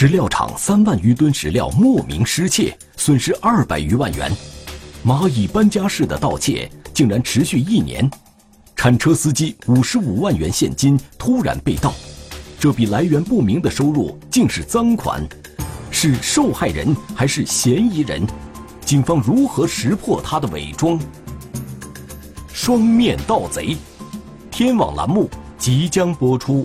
石料厂三万余吨石料莫名失窃，损失二百余万元。蚂蚁搬家式的盗窃竟然持续一年，铲车司机五十五万元现金突然被盗，这笔来源不明的收入竟是赃款，是受害人还是嫌疑人？警方如何识破他的伪装？双面盗贼，天网栏目即将播出。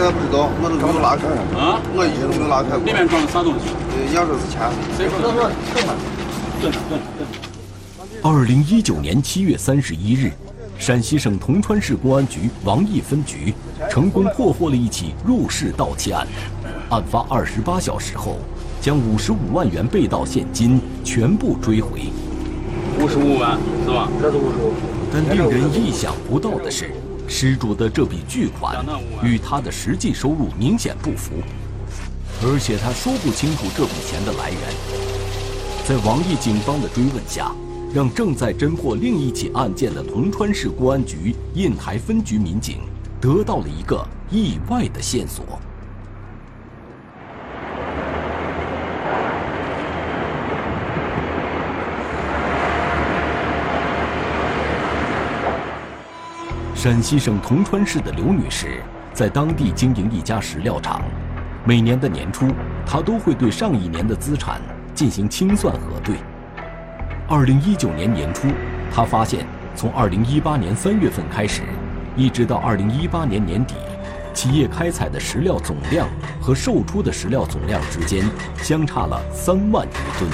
现在不知道，我都没有拉开啊，我一直都没有拉开过。里面装的啥东西？呃，要说是钱。谁说的？蹲着蹲着蹲着。二零一九年七月三十一日，陕西省铜川市公安局王邑分局成功破获了一起入室盗窃案。案发二十八小时后，将五十五万元被盗现金全部追回。五十五万是吧？这是五十五。但令人意想不到的是，失主的这笔巨款与他的实际收入明显不符，而且他说不清楚这笔钱的来源。在王毅警方的追问下，让正在侦破另一起案件的铜川市公安局印台分局民警得到了一个意外的线索。陕西省铜川市的刘女士在当地经营一家石料厂，每年的年初，她都会对上一年的资产进行清算核对。二零一九年年初，她发现从二零一八年三月份开始，一直到二零一八年年底，企业开采的石料总量和售出的石料总量之间相差了三万余吨。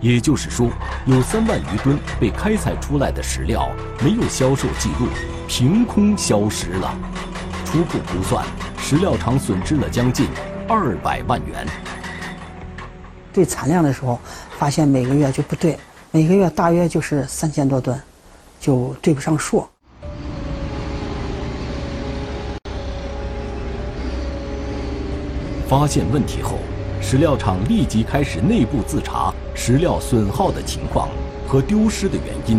也就是说，有三万余吨被开采出来的石料没有销售记录，凭空消失了。初步估算，石料厂损失了将近二百万元。对产量的时候，发现每个月就不对，每个月大约就是三千多吨，就对不上数。发现问题后，石料厂立即开始内部自查石料损耗的情况和丢失的原因，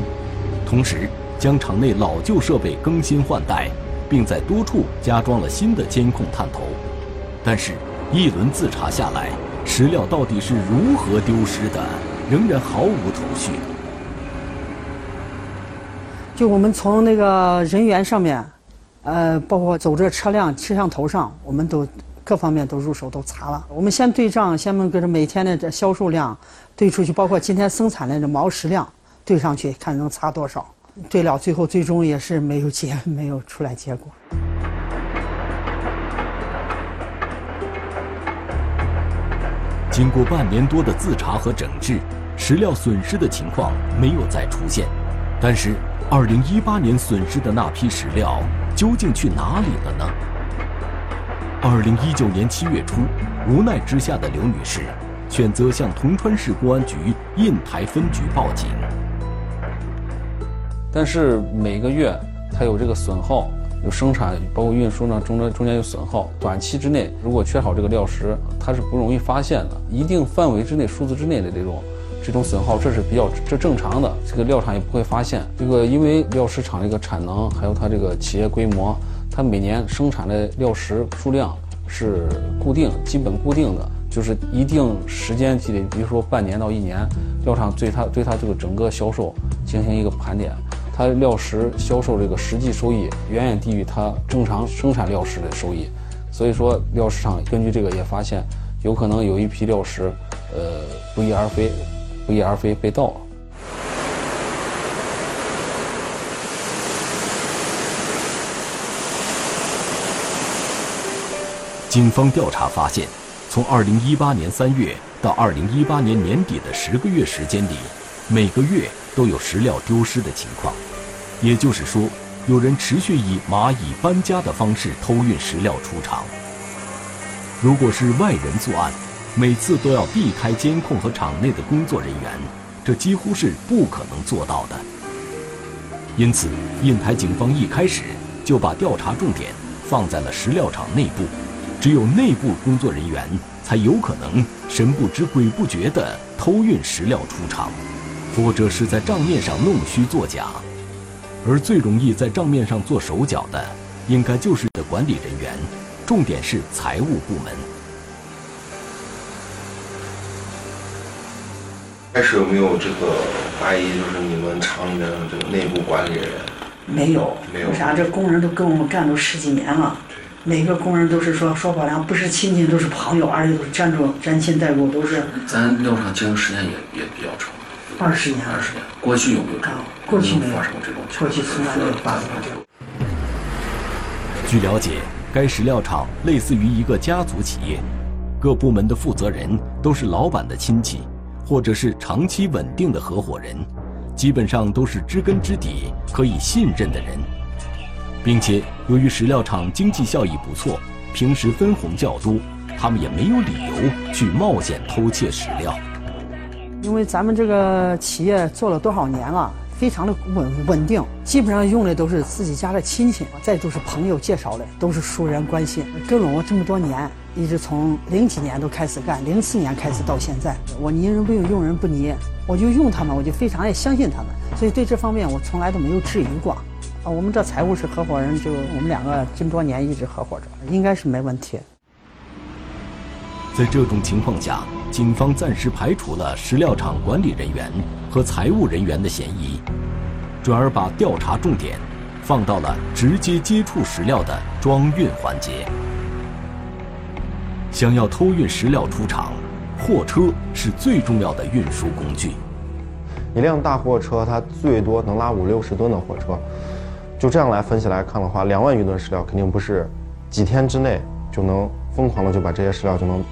同时将厂内老旧设备更新换代，并在多处加装了新的监控探头。但是，一轮自查下来，石料到底是如何丢失的，仍然毫无头绪。就我们从那个人员上面，呃，包括走这车辆摄像头上，我们都各方面都入手都查了。我们先对账，先跟着每天的这销售量对出去，包括今天生产的这毛石量对上去，看能差多少。对了，最后最终也是没有结，没有出来结果。经过半年多的自查和整治，石料损失的情况没有再出现。但是，2018年损失的那批石料究竟去哪里了呢？2019年7月初，无奈之下的刘女士选择向铜川市公安局印台分局报警。但是每个月它有这个损耗。有生产，包括运输呢，中间中间有损耗。短期之内，如果缺少这个料石，它是不容易发现的。一定范围之内，数字之内的这种这种损耗，这是比较这正常的。这个料厂也不会发现。这个因为料石厂这个产能，还有它这个企业规模，它每年生产的料石数量是固定、基本固定的，就是一定时间积累，比如说半年到一年，料厂对它对它这个整个销售进行一个盘点。它料石销售这个实际收益远远低于它正常生产料石的收益，所以说料市场根据这个也发现，有可能有一批料石，呃，不翼而飞，不翼而飞被盗了。警方调查发现，从2018年3月到2018年年底的十个月时间里，每个月都有石料丢失的情况。也就是说，有人持续以蚂蚁搬家的方式偷运石料出厂。如果是外人作案，每次都要避开监控和厂内的工作人员，这几乎是不可能做到的。因此，印台警方一开始就把调查重点放在了石料厂内部，只有内部工作人员才有可能神不知鬼不觉地偷运石料出厂，或者是在账面上弄虚作假。而最容易在账面上做手脚的，应该就是的管理人员，重点是财务部门。开始有没有这个怀疑，就是你们厂里面的这个内部管理人员？没有，没有为啥？这工人都跟我们干都十几年了，每个工人都是说说白了，不是亲戚都是朋友，而且都是沾着沾亲带故，都是咱料厂经营时间也也比较长，二十年了二。十年。过去有没有这种？过去没有有没有发生过这种情况？过去从来没有发生过这种。据了解，该石料厂类似于一个家族企业，各部门的负责人都是老板的亲戚，或者是长期稳定的合伙人，基本上都是知根知底、可以信任的人，并且由于石料厂经济效益不错，平时分红较多，他们也没有理由去冒险偷窃石料。因为咱们这个企业做了多少年了，非常的稳稳定，基本上用的都是自己家的亲戚，再就是朋友介绍的，都是熟人关系。跟了我这么多年，一直从零几年都开始干，零四年开始到现在，我泥人不用，用人不泥，我就用他们，我就非常爱相信他们，所以对这方面我从来都没有质疑过。啊，我们这财务是合伙人，就我们两个这么多年一直合伙着，应该是没问题。在这种情况下，警方暂时排除了石料厂管理人员和财务人员的嫌疑，转而把调查重点放到了直接接触石料的装运环节。想要偷运石料出厂，货车是最重要的运输工具。一辆大货车它最多能拉五六十吨的货车，就这样来分析来看的话，两万余吨石料肯定不是几天之内就能疯狂的就把这些石料就能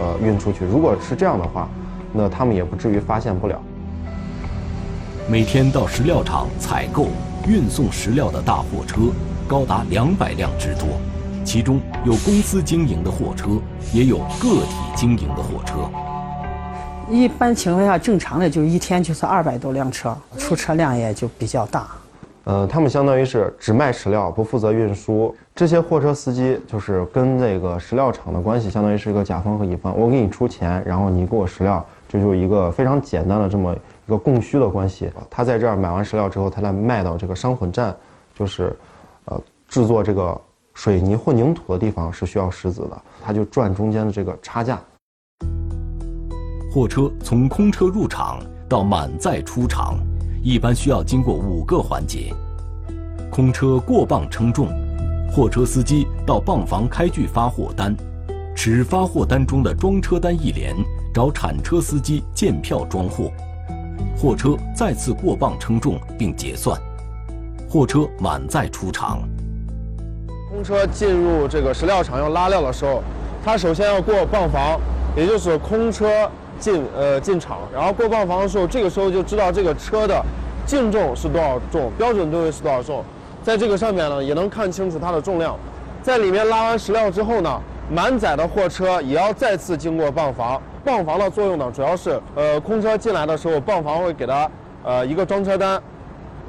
呃运出去。如果是这样的话，那他们也不至于发现不了。每天到石料厂采购、运送石料的大货车高达两百辆之多，其中有公司经营的货车，也有个体经营的货车。一般情况下，正常的就一天就是二百多辆车，出车量也就比较大。呃，他们相当于是只卖石料，不负责运输。这些货车司机就是跟这个石料厂的关系，相当于是一个甲方和乙方。我给你出钱，然后你给我石料，这就是一个非常简单的这么一个供需的关系。他在这儿买完石料之后，他再卖到这个商混站，就是，呃，制作这个水泥混凝土的地方是需要石子的，他就赚中间的这个差价。货车从空车入场到满载出厂，一般需要经过五个环节：空车过磅称重，货车司机到磅房开具发货单，持发货单中的装车单一联找铲车司机检票装货，货车再次过磅称重并结算，货车满载出厂。空车进入这个石料厂要拉料的时候，它首先要过磅房，也就是空车进呃进场，然后过磅房的时候，这个时候就知道这个车的净重是多少重，标准吨位是多少重，在这个上面呢也能看清楚它的重量。在里面拉完石料之后呢，满载的货车也要再次经过磅房。磅房的作用呢，主要是呃空车进来的时候，磅房会给它呃一个装车单，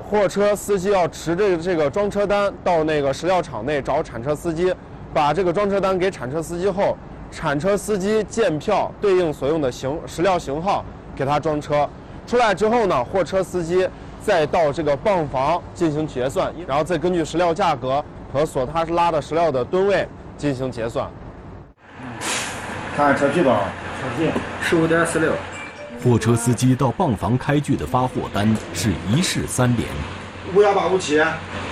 货车司机要持这个这个装车单到那个石料厂内找铲车司机，把这个装车单给铲车司机后，铲车司机见票对应所用的型石料型号给他装车，出来之后呢，货车司机再到这个磅房进行结算，然后再根据石料价格和所他拉的石料的吨位进行结算。看看车距多少？车距十五点四六。货车司机到磅房开具的发货单是一式三联，五幺八五七，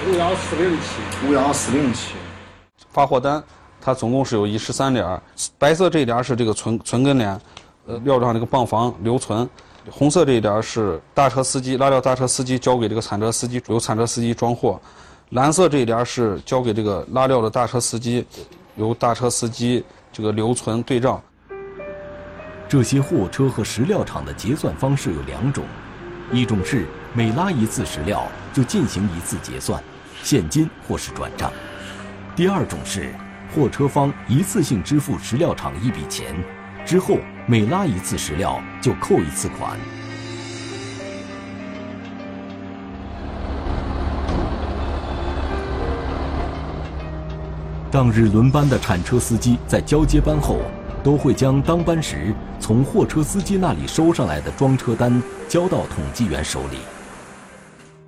五幺四零七。五幺四零七。发货单它总共是有一十三联，白色这一联是这个存存根联，呃，料上这个磅房留存；红色这一联是大车司机拉料大车司机交给这个铲车司机，由铲车司机装货；蓝色这一联是交给这个拉料的大车司机，由大车司机这个留存对账。这些货车和石料厂的结算方式有两种，一种是每拉一次石料就进行一次结算，现金或是转账；第二种是货车方一次性支付石料厂一笔钱之后每拉一次石料就扣一次款。当日轮班的铲车司机在交接班后都会将当班时从货车司机那里收上来的装车单交到统计员手里。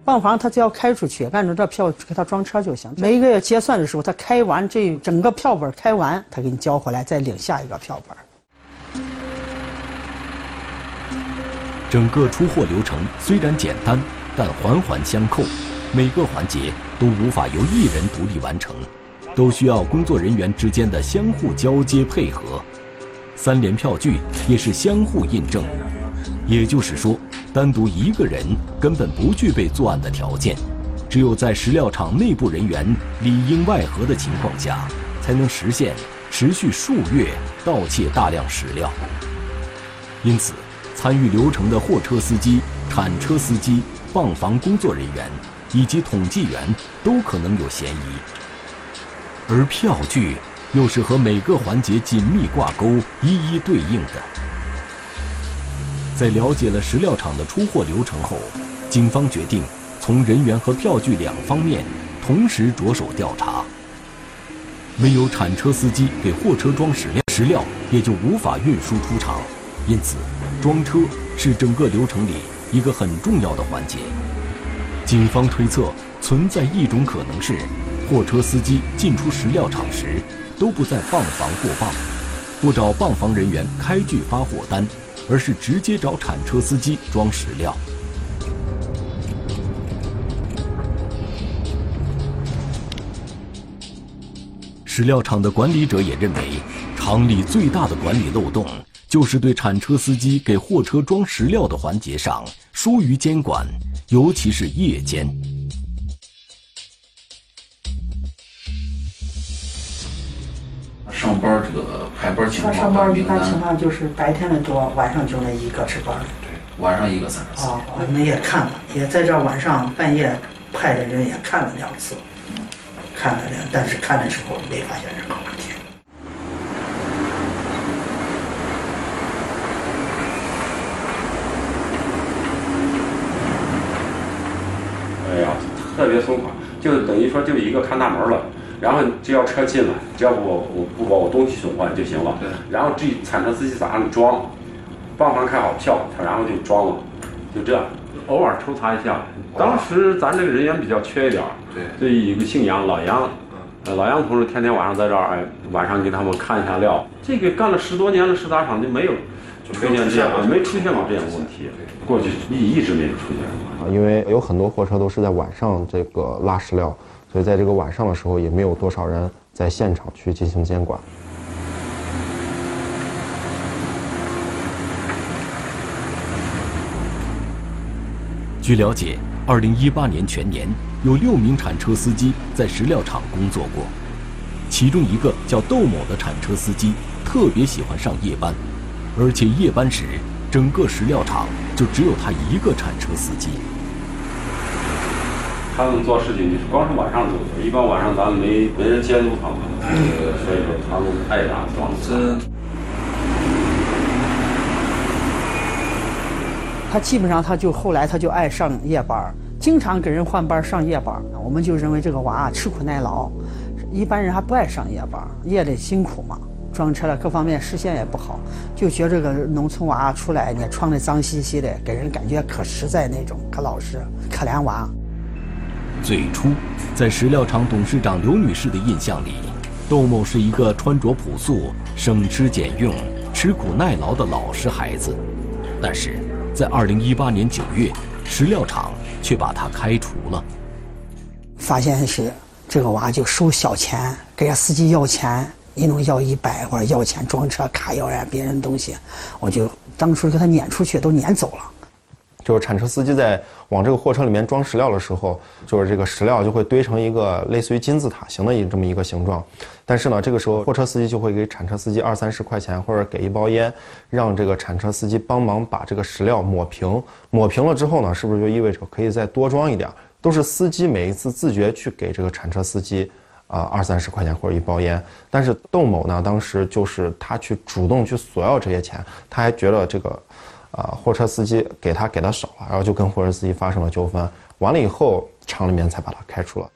泵房他只要开出去，按照这票给他装车就行。每一个月结算的时候，他开完这整个票本开完，他给你交回来，再领下一个票本。整个出货流程虽然简单，但环环相扣，每个环节都无法由一人独立完成，都需要工作人员之间的相互交接配合。三联票据也是相互印证，也就是说，单独一个人根本不具备作案的条件，只有在石料厂内部人员里应外合的情况下，才能实现持续数月盗窃大量石料。因此。参与流程的货车司机、铲车司机、泵房工作人员以及统计员都可能有嫌疑，而票据又是和每个环节紧密挂钩、一一对应的。在了解了石料厂的出货流程后，警方决定从人员和票据两方面同时着手调查。没有铲车司机给货车装石料，石料也就无法运输出厂。因此，装车是整个流程里一个很重要的环节。警方推测，存在一种可能是，货车司机进出石料厂时都不在泵房过泵，不找泵房人员开具发货单，而是直接找铲车司机装石料。石料厂的管理者也认为，厂里最大的管理漏洞。就是对铲车司机给货车装石料的环节上疏于监管，尤其是夜间。上班这个排班情况，上班一般情况就是白天的多，晚上就那一个值班。对，晚上一个三十四。哦，我们也看了，也在这晚上半夜派的人也看了两次，看了两，但是看的时候没发现任何问题。哎呀特别松垮，就等于说就一个看大门了。然后只要车进来，只要不我不把我东西损坏就行了。然后这铲车司机咋样装，帮忙开好票，他然后就装了，就这样。偶尔抽查一下。当时咱这个人员比较缺一点对。这一个姓杨，老杨，老杨同志天天晚上在这儿，哎，晚上给他们看一下料。这个干了十多年的石杂厂就没有出现这样，没出现过这样问题。过去一一直没有出现过，因为有很多货车都是在晚上这个拉石料，所以在这个晚上的时候也没有多少人在现场去进行监管。据了解，二零一八年全年有六名铲车司机在石料厂工作过，其中一个叫窦某的铲车司机特别喜欢上夜班，而且夜班时。整个石料厂就只有他一个铲车司机。他们做事情就是光是晚上做，一般晚上咱们没没人监督他们，所以说他们爱咋装咋。他基本上他就后来他就爱上夜班，经常给人换班上夜班。我们就认为这个娃吃苦耐劳，一般人还不爱上夜班，夜里辛苦嘛。装车了，各方面视线也不好，就觉这个农村娃出来，你穿的脏兮兮的，给人感觉可实在那种，可老实，可怜娃。最初，在石料厂董事长刘女士的印象里，窦某是一个穿着朴素、省吃俭用、吃苦耐劳的老实孩子。但是，在2018年9月，石料厂却把他开除了。发现是这个娃就收小钱，给人司机要钱。一弄要一百或者要钱装车卡要人别人东西，我就当初给他撵出去，都撵走了。就是铲车司机在往这个货车里面装石料的时候，就是这个石料就会堆成一个类似于金字塔形的一这么一个形状。但是呢，这个时候货车司机就会给铲车司机二三十块钱，或者给一包烟，让这个铲车司机帮忙把这个石料抹平。抹平了之后呢，是不是就意味着可以再多装一点？都是司机每一次自觉去给这个铲车司机。啊，二三十块钱或者一包烟，但是窦某呢，当时就是他去主动去索要这些钱，他还觉得这个，啊，货车司机给他给的少了，然后就跟货车司机发生了纠纷，完了以后厂里面才把他开除了。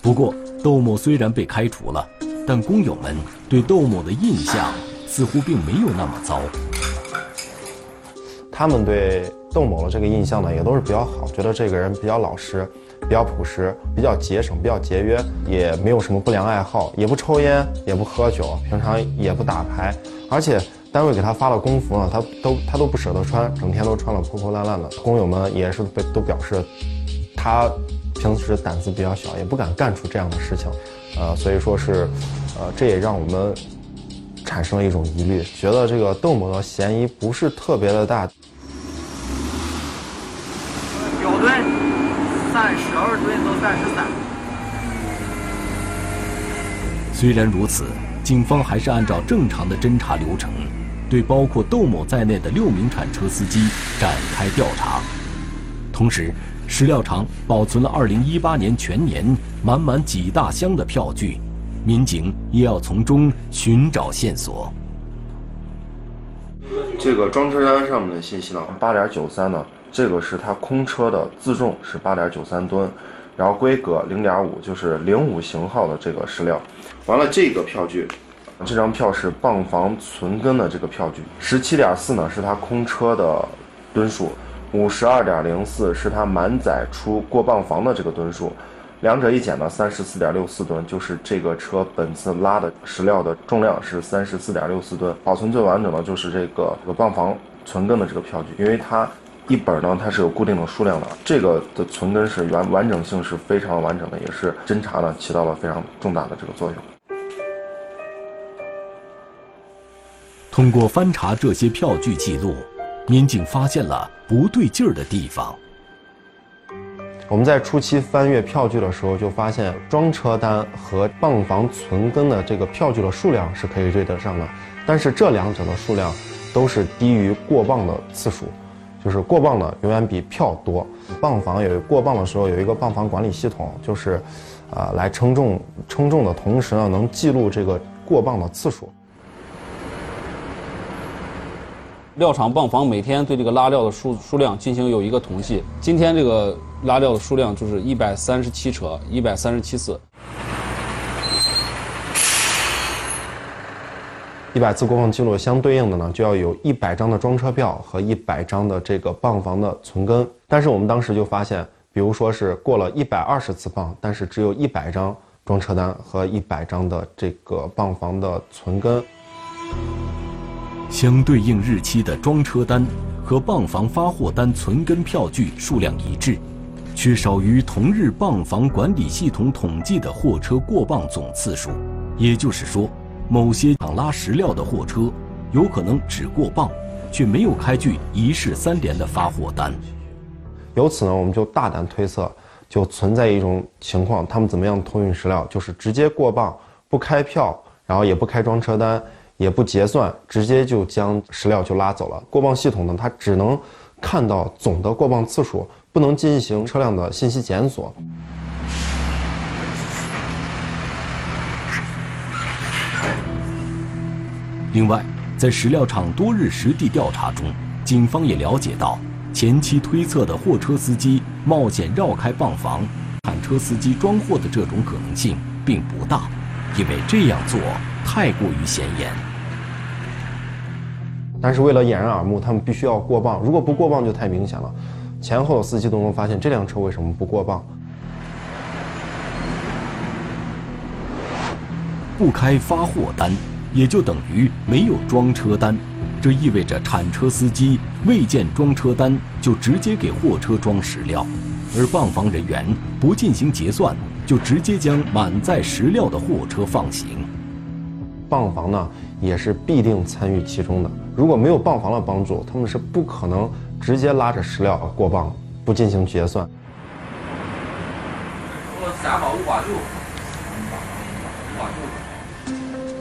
不过，窦某虽然被开除了，但工友们对窦某的印象似乎并没有那么糟。他们对窦某的这个印象呢，也都是比较好，觉得这个人比较老实。比较朴实，比较节省，比较节约，也没有什么不良爱好，也不抽烟，也不喝酒，平常也不打牌，而且单位给他发了工服呢，他都他都不舍得穿，整天都穿了破破烂烂的。工友们也是被都表示，他平时胆子比较小，也不敢干出这样的事情，呃，所以说是，呃，这也让我们产生了一种疑虑，觉得这个窦某的嫌疑不是特别的大。九吨。三十二吨到三十三。虽然如此，警方还是按照正常的侦查流程，对包括窦某在内的六名铲车司机展开调查。同时，石料厂保存了2018年全年满满几大箱的票据，民警也要从中寻找线索。这个装车单上面的信息呢，八点九三呢。这个是它空车的自重是八点九三吨，然后规格零点五，就是零五型号的这个石料。完了，这个票据，这张票是泵房存根的这个票据，十七点四呢是它空车的吨数，五十二点零四是它满载出过泵房的这个吨数，两者一减呢三十四点六四吨，就是这个车本次拉的石料的重量是三十四点六四吨。保存最完整的就是这个这个泵房存根的这个票据，因为它。一本呢，它是有固定的数量的，这个的存根是完完整性是非常完整的，也是侦查呢起到了非常重大的这个作用。通过翻查这些票据记录，民警发现了不对劲儿的地方。我们在初期翻阅票据的时候，就发现装车单和泵房存根的这个票据的数量是可以对得上的，但是这两者的数量都是低于过磅的次数。就是过磅的永远比票多。泵房有过磅的时候有一个泵房管理系统，就是，呃，来称重，称重的同时呢，能记录这个过磅的次数。料厂泵房每天对这个拉料的数数量进行有一个统计。今天这个拉料的数量就是一百三十七车，一百三十七次。一百次过磅记录相对应的呢，就要有一百张的装车票和一百张的这个泵房的存根。但是我们当时就发现，比如说是过了一百二十次泵，但是只有一百张装车单和一百张的这个泵房的存根。相对应日期的装车单和泵房发货单存根票据数量一致，却少于同日泵房管理系统统计的货车过磅总次数。也就是说。某些厂拉石料的货车，有可能只过磅，却没有开具一式三联的发货单。由此呢，我们就大胆推测，就存在一种情况：他们怎么样托运石料，就是直接过磅，不开票，然后也不开装车单，也不结算，直接就将石料就拉走了。过磅系统呢，它只能看到总的过磅次数，不能进行车辆的信息检索。另外，在石料厂多日实地调查中，警方也了解到，前期推测的货车司机冒险绕开泵房，铲车司机装货的这种可能性并不大，因为这样做太过于显眼。但是为了掩人耳目，他们必须要过磅，如果不过磅就太明显了，前后的司机都能发现这辆车为什么不过磅。不开发货单。也就等于没有装车单，这意味着铲车司机未见装车单就直接给货车装石料，而泵房人员不进行结算就直接将满载石料的货车放行。泵房呢也是必定参与其中的，如果没有泵房的帮助，他们是不可能直接拉着石料过磅，不进行结算。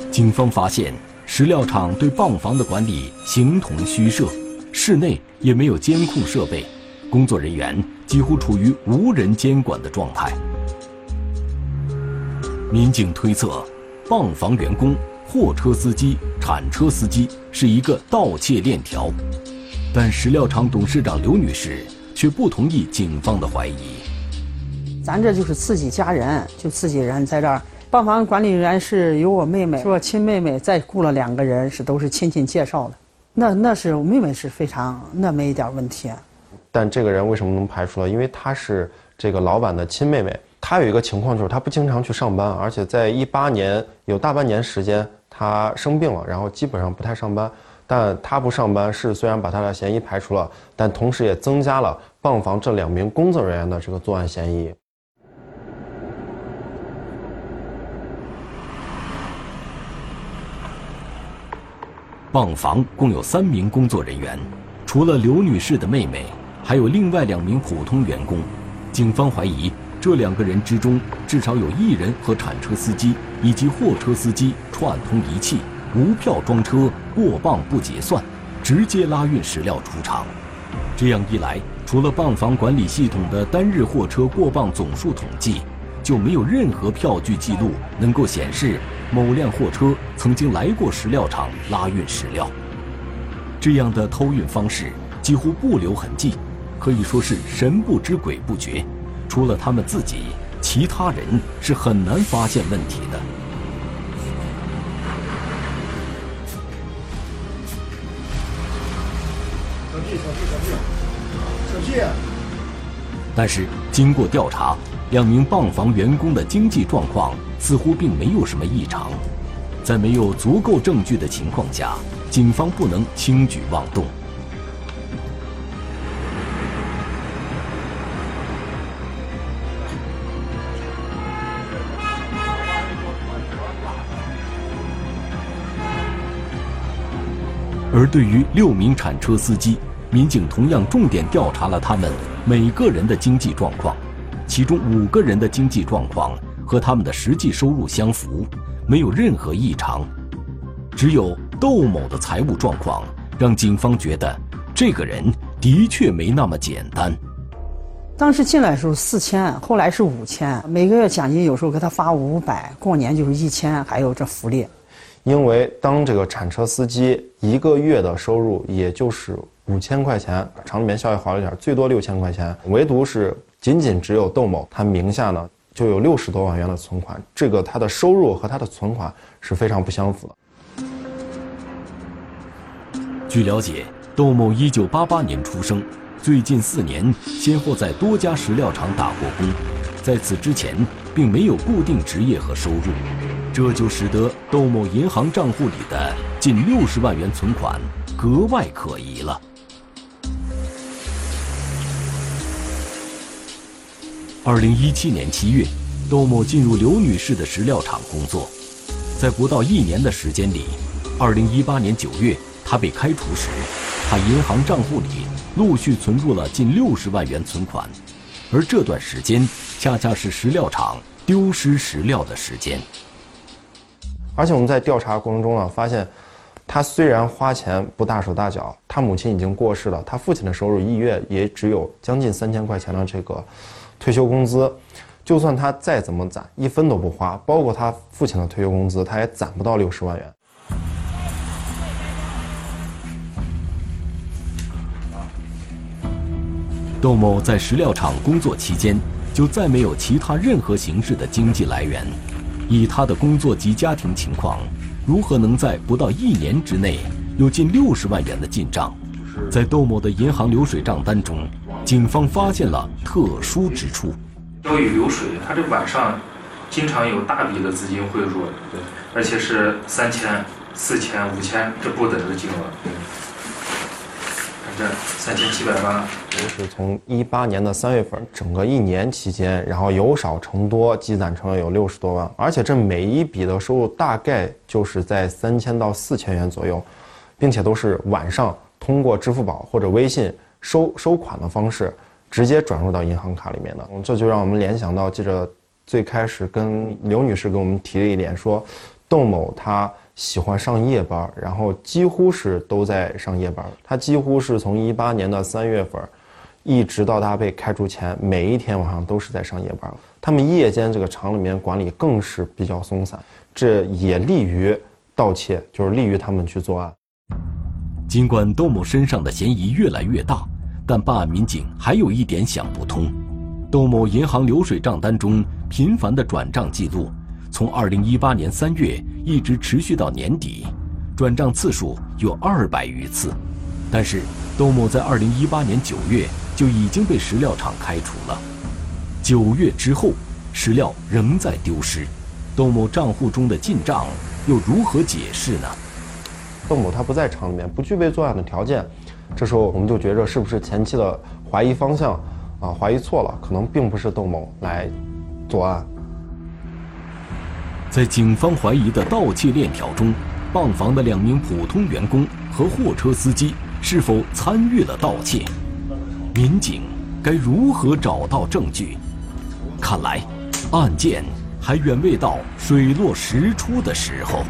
警方发现，石料厂对泵房的管理形同虚设，室内也没有监控设备，工作人员几乎处于无人监管的状态。民警推测，泵房员工、货车司机、铲车司机是一个盗窃链条，但石料厂董事长刘女士却不同意警方的怀疑。咱这就是自己家人，就自己人在这儿。泵房管理员是有我妹妹，是我亲妹妹，再雇了两个人，是都是亲戚介绍的。那那是我妹妹是非常，那没一点问题。但这个人为什么能排除了？因为她是这个老板的亲妹妹。他有一个情况就是他不经常去上班，而且在一八年有大半年时间他生病了，然后基本上不太上班。但他不上班是虽然把他的嫌疑排除了，但同时也增加了泵房这两名工作人员的这个作案嫌疑。泵房共有三名工作人员，除了刘女士的妹妹，还有另外两名普通员工。警方怀疑这两个人之中，至少有一人和铲车司机以及货车司机串通一气，无票装车过磅不结算，直接拉运石料出厂。这样一来，除了泵房管理系统的单日货车过磅总数统计，就没有任何票据记录能够显示。某辆货车曾经来过石料厂拉运石料，这样的偷运方式几乎不留痕迹，可以说是神不知鬼不觉。除了他们自己，其他人是很难发现问题的。小屁，小屁，小屁，小屁！但是经过调查，两名泵房员工的经济状况。似乎并没有什么异常，在没有足够证据的情况下，警方不能轻举妄动。而对于六名铲车司机，民警同样重点调查了他们每个人的经济状况，其中五个人的经济状况。和他们的实际收入相符，没有任何异常，只有窦某的财务状况让警方觉得这个人的确没那么简单。当时进来的时候四千，后来是五千，每个月奖金有时候给他发五百，过年就是一千，还有这福利。因为当这个铲车司机一个月的收入也就是五千块钱，厂里面效益好一点，最多六千块钱，唯独是仅仅只有窦某他名下呢。就有六十多万元的存款，这个他的收入和他的存款是非常不相符的。据了解，窦某一九八八年出生，最近四年先后在多家石料厂打过工，在此之前并没有固定职业和收入，这就使得窦某银行账户里的近六十万元存款格外可疑了。二零一七年七月，窦某进入刘女士的石料厂工作，在不到一年的时间里，二零一八年九月他被开除时，他银行账户里陆续存入了近六十万元存款，而这段时间恰恰是石料厂丢失石料的时间。而且我们在调查过程中呢，发现他虽然花钱不大手大脚，他母亲已经过世了，他父亲的收入一月也只有将近三千块钱的这个。退休工资，就算他再怎么攒，一分都不花，包括他父亲的退休工资，他也攒不到六十万元。窦某在石料厂工作期间，就再没有其他任何形式的经济来源。以他的工作及家庭情况，如何能在不到一年之内有近六十万元的进账？在窦某的银行流水账单中。警方发现了特殊之处，交易流水，他这晚上经常有大笔的资金汇入，对，而且是三千、四千、五千这不等的金额，这三千七百万，是从一八年的三月份，整个一年期间，然后由少成多，积攒成了有六十多万，而且这每一笔的收入大概就是在三千到四千元左右，并且都是晚上通过支付宝或者微信。收收款的方式，直接转入到银行卡里面的，这就让我们联想到记者最开始跟刘女士给我们提了一点，说窦某他喜欢上夜班，然后几乎是都在上夜班。他几乎是从一八年的三月份，一直到他被开除前，每一天晚上都是在上夜班。他们夜间这个厂里面管理更是比较松散，这也利于盗窃，就是利于他们去作案。尽管窦某身上的嫌疑越来越大。但办案民警还有一点想不通：窦某银行流水账单中频繁的转账记录，从2018年3月一直持续到年底，转账次数有二百余次。但是，窦某在2018年9月就已经被石料厂开除了。九月之后，石料仍在丢失，窦某账户中的进账又如何解释呢？窦某他不在厂里面，不具备作案的条件，这时候我们就觉着是不是前期的怀疑方向啊，怀疑错了，可能并不是窦某来作案。在警方怀疑的盗窃链条中，棒房的两名普通员工和货车司机是否参与了盗窃？民警该如何找到证据？看来，案件还远未到水落石出的时候。